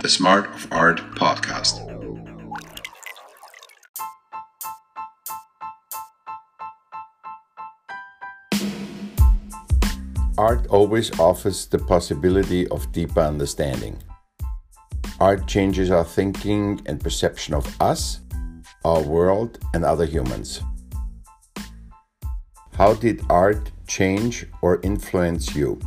the Smart of Art podcast. Art always offers the possibility of deeper understanding. Art changes our thinking and perception of us, our world, and other humans. How did art change or influence you?